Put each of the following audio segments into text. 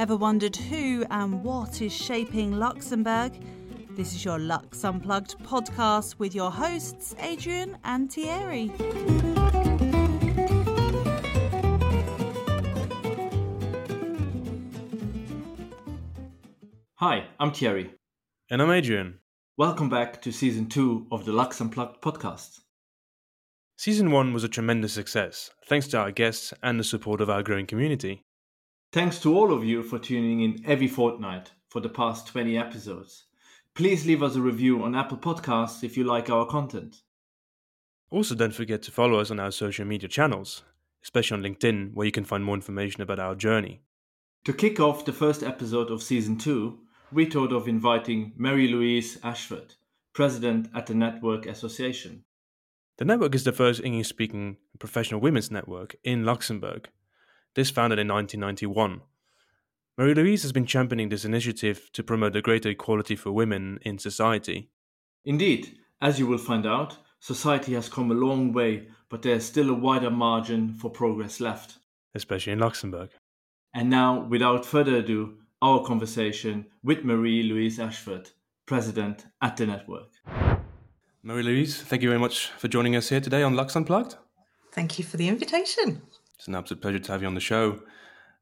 Ever wondered who and what is shaping Luxembourg? This is your Lux Unplugged podcast with your hosts, Adrian and Thierry. Hi, I'm Thierry. And I'm Adrian. Welcome back to season two of the Lux Unplugged podcast. Season one was a tremendous success, thanks to our guests and the support of our growing community. Thanks to all of you for tuning in every fortnight for the past 20 episodes. Please leave us a review on Apple Podcasts if you like our content. Also, don't forget to follow us on our social media channels, especially on LinkedIn, where you can find more information about our journey. To kick off the first episode of season two, we thought of inviting Mary Louise Ashford, president at the Network Association. The network is the first English speaking professional women's network in Luxembourg this founded in 1991. Marie Louise has been championing this initiative to promote a greater equality for women in society. Indeed, as you will find out, society has come a long way, but there is still a wider margin for progress left. Especially in Luxembourg. And now, without further ado, our conversation with Marie Louise Ashford, President at the network. Marie Louise, thank you very much for joining us here today on Lux Unplugged. Thank you for the invitation. It's an absolute pleasure to have you on the show.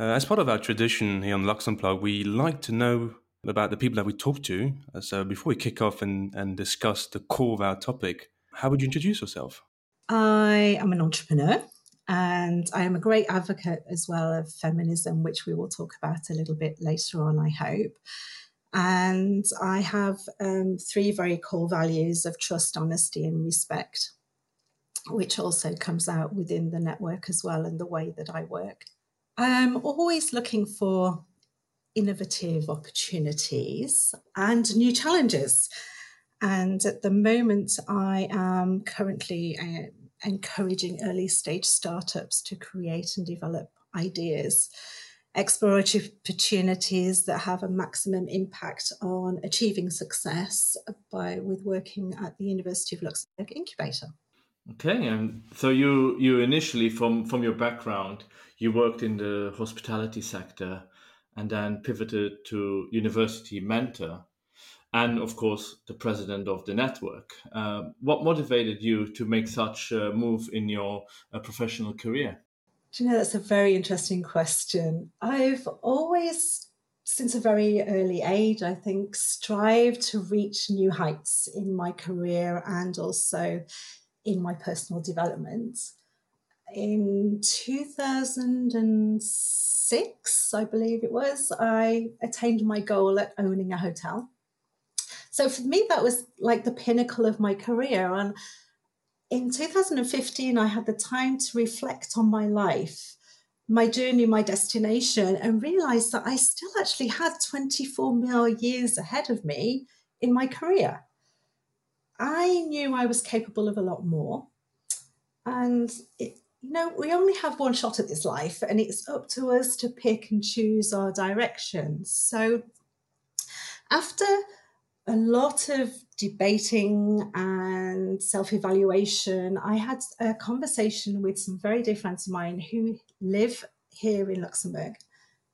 Uh, as part of our tradition here on Lux Unplugged, we like to know about the people that we talk to. Uh, so before we kick off and, and discuss the core of our topic, how would you introduce yourself? I am an entrepreneur and I am a great advocate as well of feminism, which we will talk about a little bit later on, I hope. And I have um, three very core values of trust, honesty, and respect which also comes out within the network as well and the way that I work. I'm always looking for innovative opportunities and new challenges. And at the moment, I am currently uh, encouraging early stage startups to create and develop ideas, exploratory opportunities that have a maximum impact on achieving success by with working at the University of Luxembourg Incubator. Okay, and so you you initially from from your background you worked in the hospitality sector, and then pivoted to university mentor, and of course the president of the network. Uh, what motivated you to make such a move in your uh, professional career? Do you know that's a very interesting question. I've always since a very early age, I think, strive to reach new heights in my career and also in my personal development. In 2006, I believe it was, I attained my goal at owning a hotel. So for me, that was like the pinnacle of my career. And in 2015, I had the time to reflect on my life, my journey, my destination, and realized that I still actually had 24 more years ahead of me in my career. I knew I was capable of a lot more. And, it, you know, we only have one shot at this life, and it's up to us to pick and choose our directions. So, after a lot of debating and self evaluation, I had a conversation with some very dear friends of mine who live here in Luxembourg.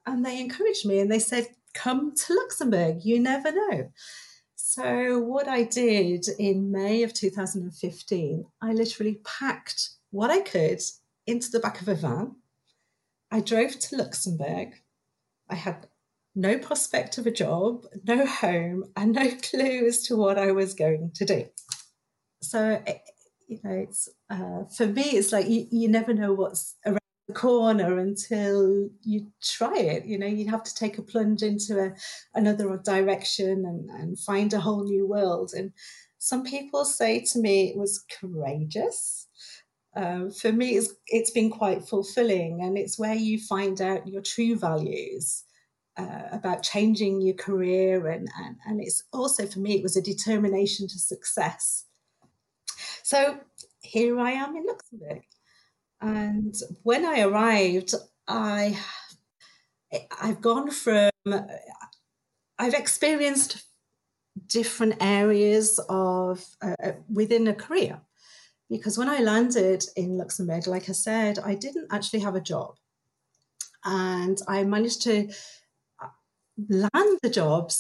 And they encouraged me and they said, Come to Luxembourg, you never know. So, what I did in May of 2015, I literally packed what I could into the back of a van. I drove to Luxembourg. I had no prospect of a job, no home, and no clue as to what I was going to do. So, eh, you know, it's uh, for me, it's like you, you never know what's around corner until you try it. You know, you have to take a plunge into a, another direction and, and find a whole new world. And some people say to me it was courageous. Um, for me, it's, it's been quite fulfilling, and it's where you find out your true values. Uh, about changing your career and, and and it's also for me it was a determination to success so here i am in luxembourg and when I arrived, I I've gone from I've experienced different areas of uh, uh, within a career. Because when I landed in Luxembourg, like I said, I didn't actually have a job, and I managed to land the job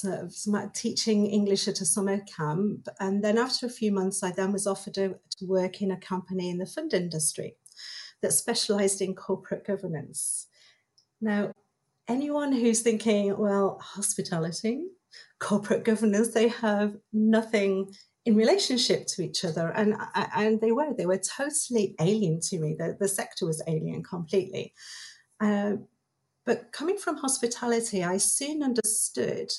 teaching English at a summer camp. And then after a few months, I then was offered to, to work in a company in the fund industry that specialized in corporate governance. Now, anyone who's thinking, well, hospitality, corporate governance, they have nothing in relationship to each other. And, and they were, they were totally alien to me. The, the sector was alien completely. Uh, but coming from hospitality, I soon understood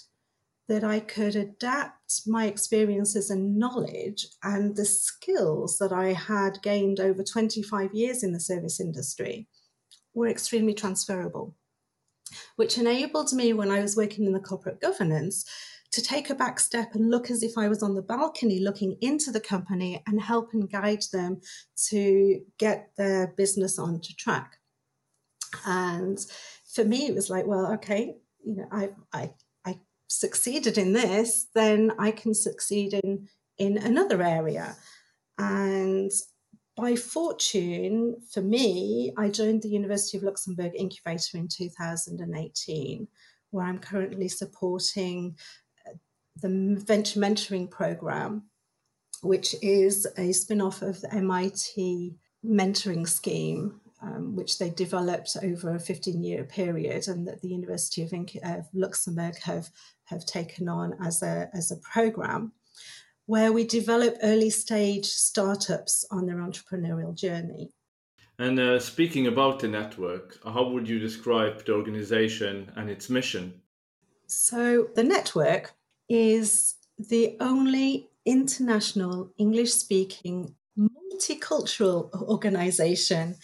that I could adapt my experiences and knowledge and the skills that I had gained over 25 years in the service industry were extremely transferable, which enabled me when I was working in the corporate governance to take a back step and look as if I was on the balcony looking into the company and help and guide them to get their business onto track. And for me, it was like, well, okay, you know, I, I, succeeded in this, then I can succeed in in another area. And by fortune, for me, I joined the University of Luxembourg Incubator in 2018, where I'm currently supporting uh, the Venture Mentoring Program, which is a spin off of the MIT mentoring scheme um, which they developed over a 15 year period and that the University of, of Luxembourg have, have taken on as a, as a program where we develop early stage startups on their entrepreneurial journey. And uh, speaking about the network, how would you describe the organization and its mission? So, the network is the only international English speaking multicultural organization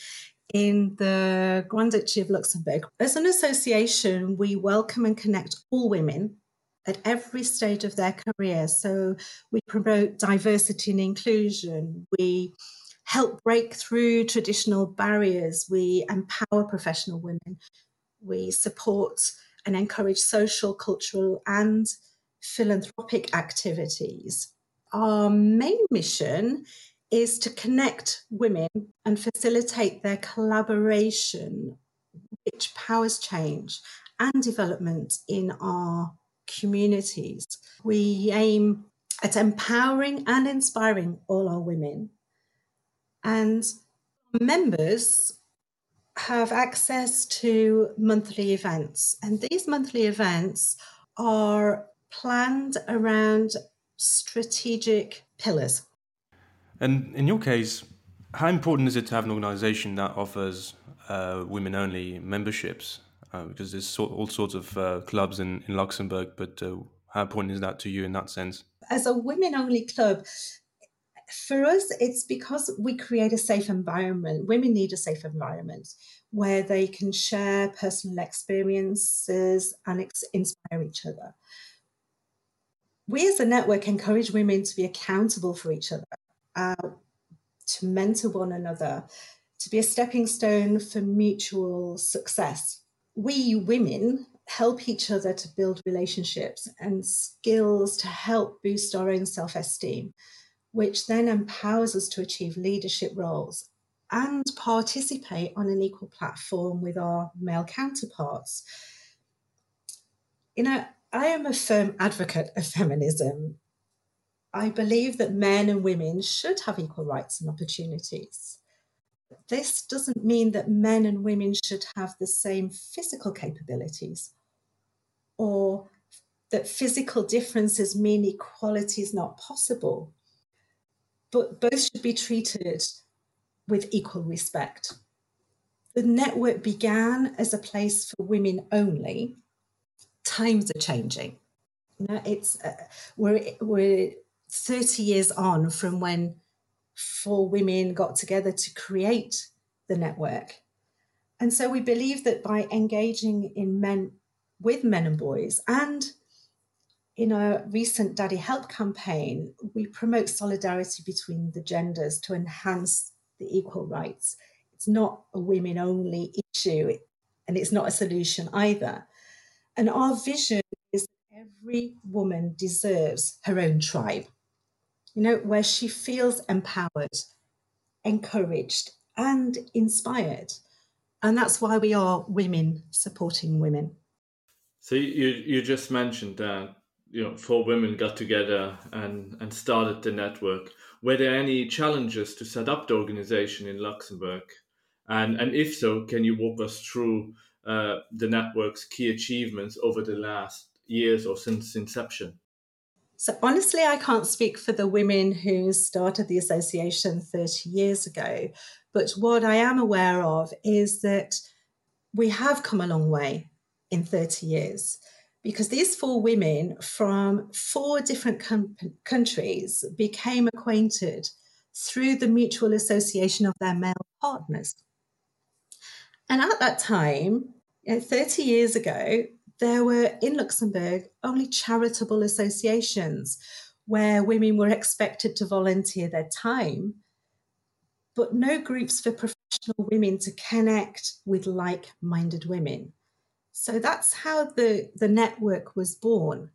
in the Grand Duchy of Luxembourg. As an association, we welcome and connect all women at every stage of their career. So we promote diversity and inclusion. We help break through traditional barriers. We empower professional women. We support and encourage social, cultural, and philanthropic activities. Our main mission is to connect women and facilitate their collaboration, which powers change and development in our communities. We aim at empowering and inspiring all our women. And members have access to monthly events, and these monthly events are planned around strategic pillars. And in your case, how important is it to have an organization that offers uh, women only memberships? Uh, because there's so, all sorts of uh, clubs in, in Luxembourg, but uh, how important is that to you in that sense? As a women only club, for us, it's because we create a safe environment. Women need a safe environment where they can share personal experiences and ex- inspire each other. We as a network encourage women to be accountable for each other uh, to mentor one another, to be a stepping stone for mutual success. We women help each other to build relationships and skills to help boost our own self esteem, which then empowers us to achieve leadership roles and participate on an equal platform with our male counterparts. You know, I am a firm advocate of feminism I believe that men and women should have equal rights and opportunities. This doesn't mean that men and women should have the same physical capabilities or that physical differences mean equality is not possible. But both should be treated with equal respect. The network began as a place for women only. Times are changing. Know, it's uh, we're, we're 30 years on from when four women got together to create the network. And so we believe that by engaging in men with men and boys and in our recent Daddy Help campaign, we promote solidarity between the genders to enhance the equal rights. It's not a women only issue and it's not a solution either. And our vision is that every woman deserves her own tribe you know, where she feels empowered, encouraged, and inspired. And that's why we are women supporting women. So you you just mentioned that you know four women got together and and started the network. Were there any challenges to set up the organization in Luxembourg? And and if so, can you walk us through uh, the network's key achievements over the last years or since inception? So honestly, I can't speak for the women who started the association 30 years ago, but what I am aware of is that we have come a long way in 30 years because these four women from four different com- countries became acquainted through the mutual association of their male partners. And at that time, you know, 30 years ago, there were in Luxembourg only charitable associations where women were expected to volunteer their time, but no groups for professional women to connect with like minded women. So that's how the, the network was born.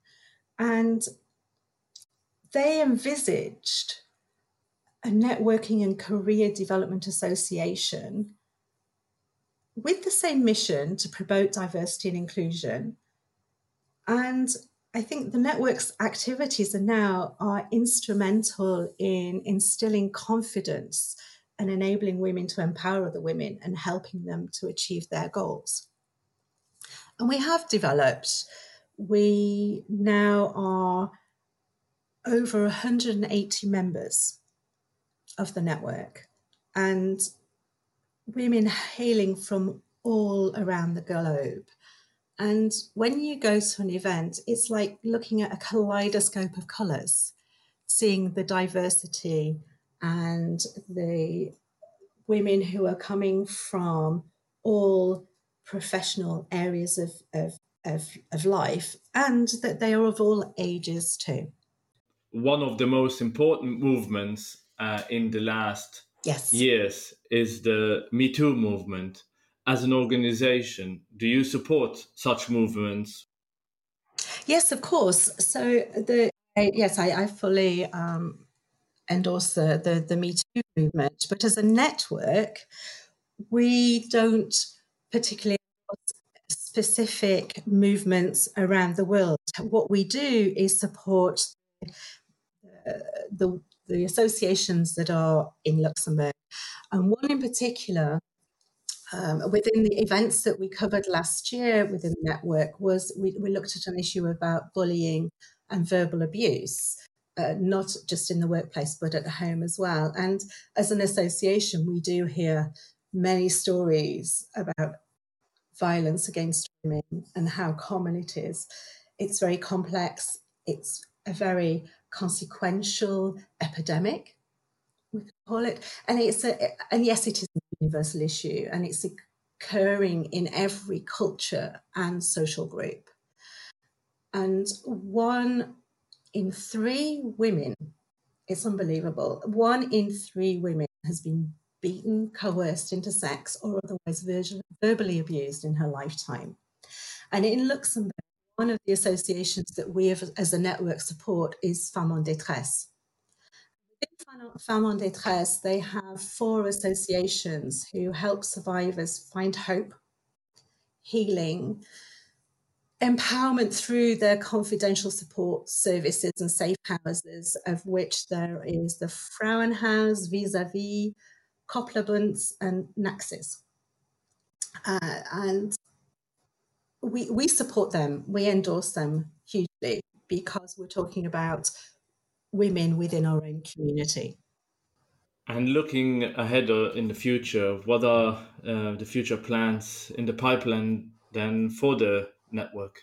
And they envisaged a networking and career development association with the same mission to promote diversity and inclusion. And I think the network's activities are now are instrumental in instilling confidence and enabling women to empower other women and helping them to achieve their goals. And we have developed, we now are over 180 members of the network and women hailing from all around the globe. And when you go to an event, it's like looking at a kaleidoscope of colours, seeing the diversity and the women who are coming from all professional areas of, of, of, of life and that they are of all ages too. One of the most important movements uh, in the last yes. years is the Me Too movement. As an organization, do you support such movements? Yes, of course. So the yes, I, I fully um, endorse the, the the Me Too movement. But as a network, we don't particularly specific movements around the world. What we do is support uh, the, the associations that are in Luxembourg. And one in particular, um, within the events that we covered last year within the network, was we, we looked at an issue about bullying and verbal abuse. Uh, not just in the workplace, but at home as well. And as an association, we do hear many stories about violence against women and how common it is. It's very complex, it's a very consequential epidemic, we could call it. And it's a and yes, it is a universal issue and it's occurring in every culture and social group. And one in three women, it's unbelievable, one in three women has been beaten, coerced into sex, or otherwise verbally abused in her lifetime. And in Luxembourg, one of the associations that we have as a network support is Femmes en Détresse. Within Femmes en Détresse, they have four associations who help survivors find hope, healing, empowerment through their confidential support services and safe houses, of which there is the Frauenhaus vis-a-vis, Koppelbund and Naxos. Uh, and we, we support them, we endorse them hugely because we're talking about women within our own community. And looking ahead uh, in the future, what are uh, the future plans in the pipeline then for the network?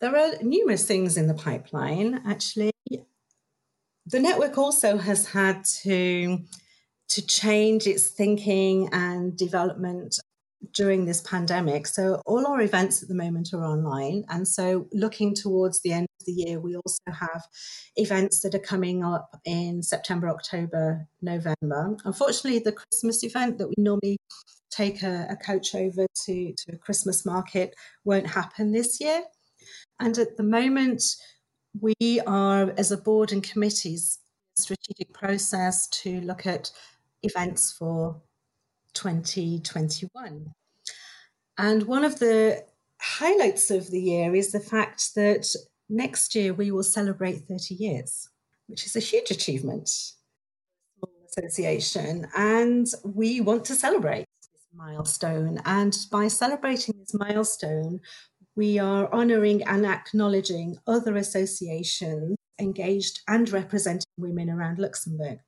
There are numerous things in the pipeline, actually. The network also has had to to change its thinking and development during this pandemic. So, all our events at the moment are online. And so, looking towards the end of the year, we also have events that are coming up in September, October, November. Unfortunately, the Christmas event that we normally take a, a coach over to, to a Christmas market won't happen this year. And at the moment, we are, as a board and committees, strategic process to look at events for 2021. And one of the highlights of the year is the fact that next year we will celebrate 30 years, which is a huge achievement association and we want to celebrate this milestone and by celebrating this milestone we are honouring and acknowledging other associations engaged and representing women around Luxembourg.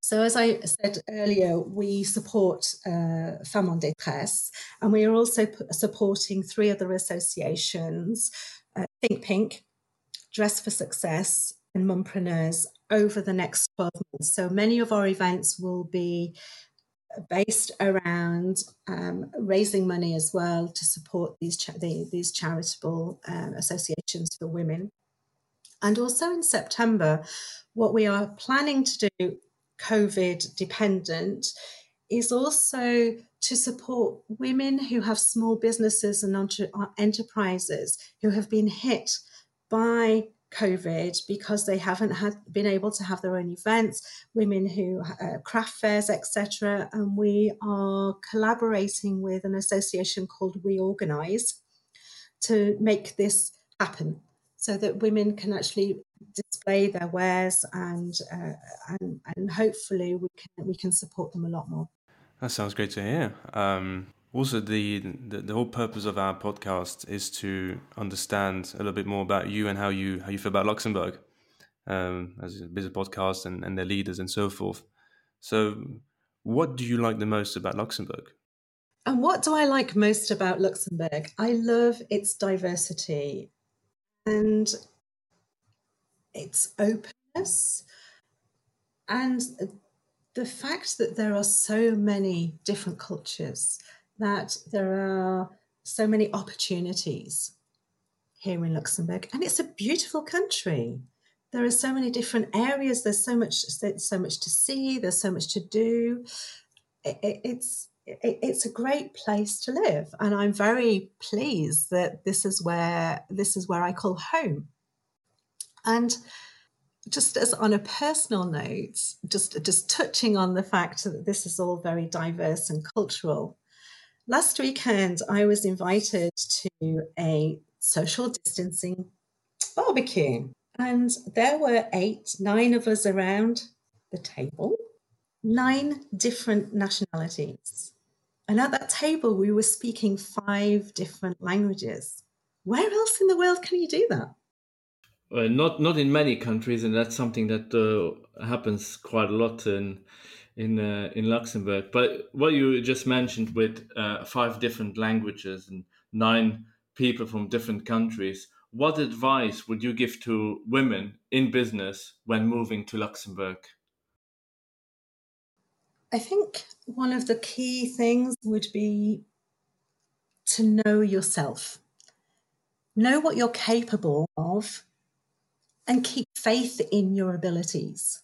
So, as I said earlier, we support uh, Femmes en Détresse, and we are also p- supporting three other associations uh, Think Pink, Dress for Success, and Mumpreneurs over the next 12 months. So, many of our events will be based around um, raising money as well to support these cha- the, these charitable um, associations for women. And also in September, what we are planning to do COVID dependent is also to support women who have small businesses and entre- uh, enterprises who have been hit by COVID because they haven't had been able to have their own events, women who uh, craft fairs, etc. And we are collaborating with an association called We Organise to make this happen so that women can actually display their wares and uh, and and hopefully we can we can support them a lot more. That sounds great to hear. Um, also, the, the, the whole purpose of our podcast is to understand a little bit more about you and how you how you feel about Luxembourg um, as a business podcast and, and their leaders and so forth. So, what do you like the most about Luxembourg? And what do I like most about Luxembourg? I love its diversity and its openness and the fact that there are so many different cultures, that there are so many opportunities here in Luxembourg, and it's a beautiful country. There are so many different areas. There's so much, so much to see. There's so much to do. It, it, it's it, it's a great place to live, and I'm very pleased that this is where this is where I call home. And just as on a personal note, just just touching on the fact that this is all very diverse and cultural. Last weekend, I was invited to a social distancing barbecue, and there were eight, nine of us around the table, nine different nationalities. And at that table, we were speaking five different languages. Where else in the world can you do that? Not not in many countries, and that's something that uh, happens quite a lot in in uh, in Luxembourg. But what you just mentioned with uh, five different languages and nine people from different countries, what advice would you give to women in business when moving to Luxembourg? I think one of the key things would be to know yourself. Know what you're capable of and keep faith in your abilities.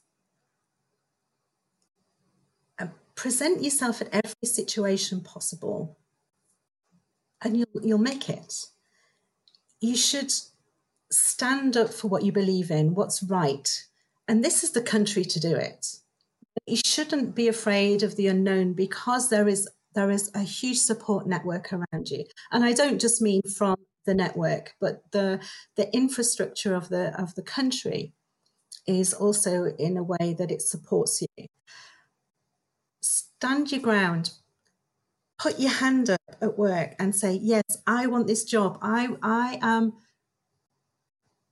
And present yourself at every situation possible, and you'll, you'll make it. You should stand up for what you believe in, what's right. And this is the country to do it. You shouldn't be afraid of the unknown because there is there is a huge support network around you. And I don't just mean from the network, but the the infrastructure of the of the country is also in a way that it supports you. Stand your ground. Put your hand up at work and say, "Yes, I want this job. I I am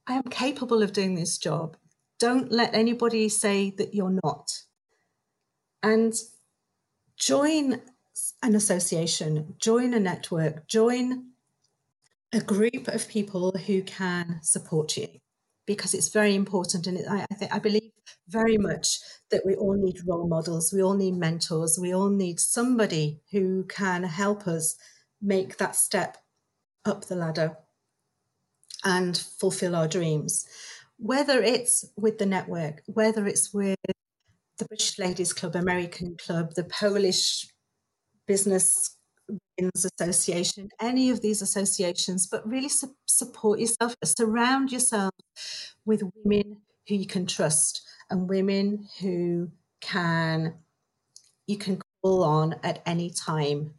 I am capable of doing this job. Don't let anybody say that you're not." And join an association, join a network, join a group of people who can support you because it's very important. And I, I, think, I believe very much that we all need role models. We all need mentors. We all need somebody who can help us make that step up the ladder and fulfill our dreams. Whether it's with the network whether it's with the british ladies club american club the polish business Women's Association, any of these associations, but really su- support yourself, surround yourself with women who you can trust and women who can you can call on at any time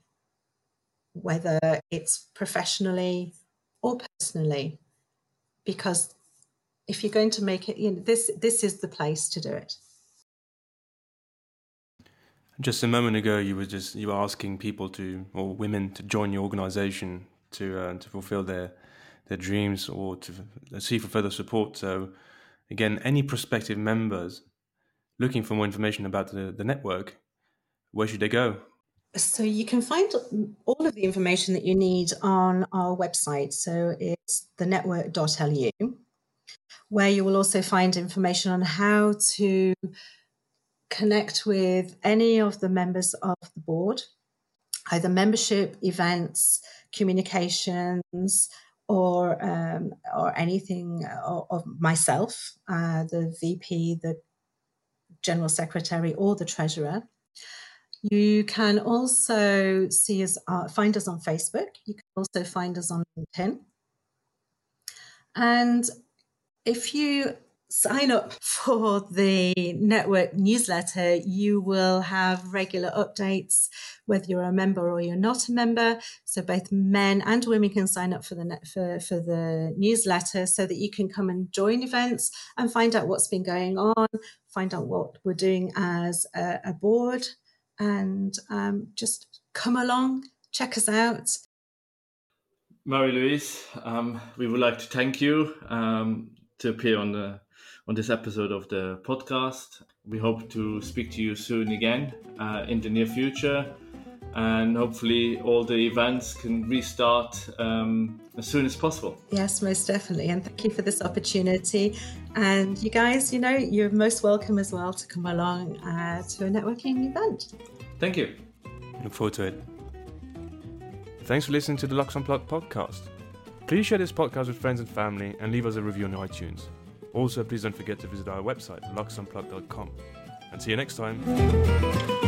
whether it's professionally or personally, because if you're going to make it, you know, this this is the place to do it. Just a moment ago, you were just you were asking people to or women to join your organisation to uh, to fulfil their their dreams or to seek for further support. So, again, any prospective members looking for more information about the, the network, where should they go? So you can find all of the information that you need on our website. So it's thenetwork.lu, where you will also find information on how to connect with any of the members of the board, either membership, events, communications, or um, or anything of, myself, uh, the VP, the general secretary, or the treasurer. You can also see us, uh, find us on Facebook. You can also find us on LinkedIn. And if you sign up for the network newsletter, you will have regular updates, whether you're a member or you're not a member. So both men and women can sign up for the net, for, for the newsletter so that you can come and join events and find out what's been going on, find out what we're doing as a, a board and um, just come along, check us out. Mary Louise, um, we would like to thank you um, to appear on the on this episode of the podcast. We hope to speak to you soon again uh, in the near future, and hopefully all the events can restart um, as soon as possible. Yes, most definitely, and thank you for this opportunity. And you guys, you know, you're most welcome as well to come along uh, to a networking event. Thank you. Look forward to it. Thanks for listening to the Lux Unplugged podcast. Please share this podcast with friends and family and leave us a review on iTunes. Also, please don't forget to visit our website, luxunplugged.com. And see you next time.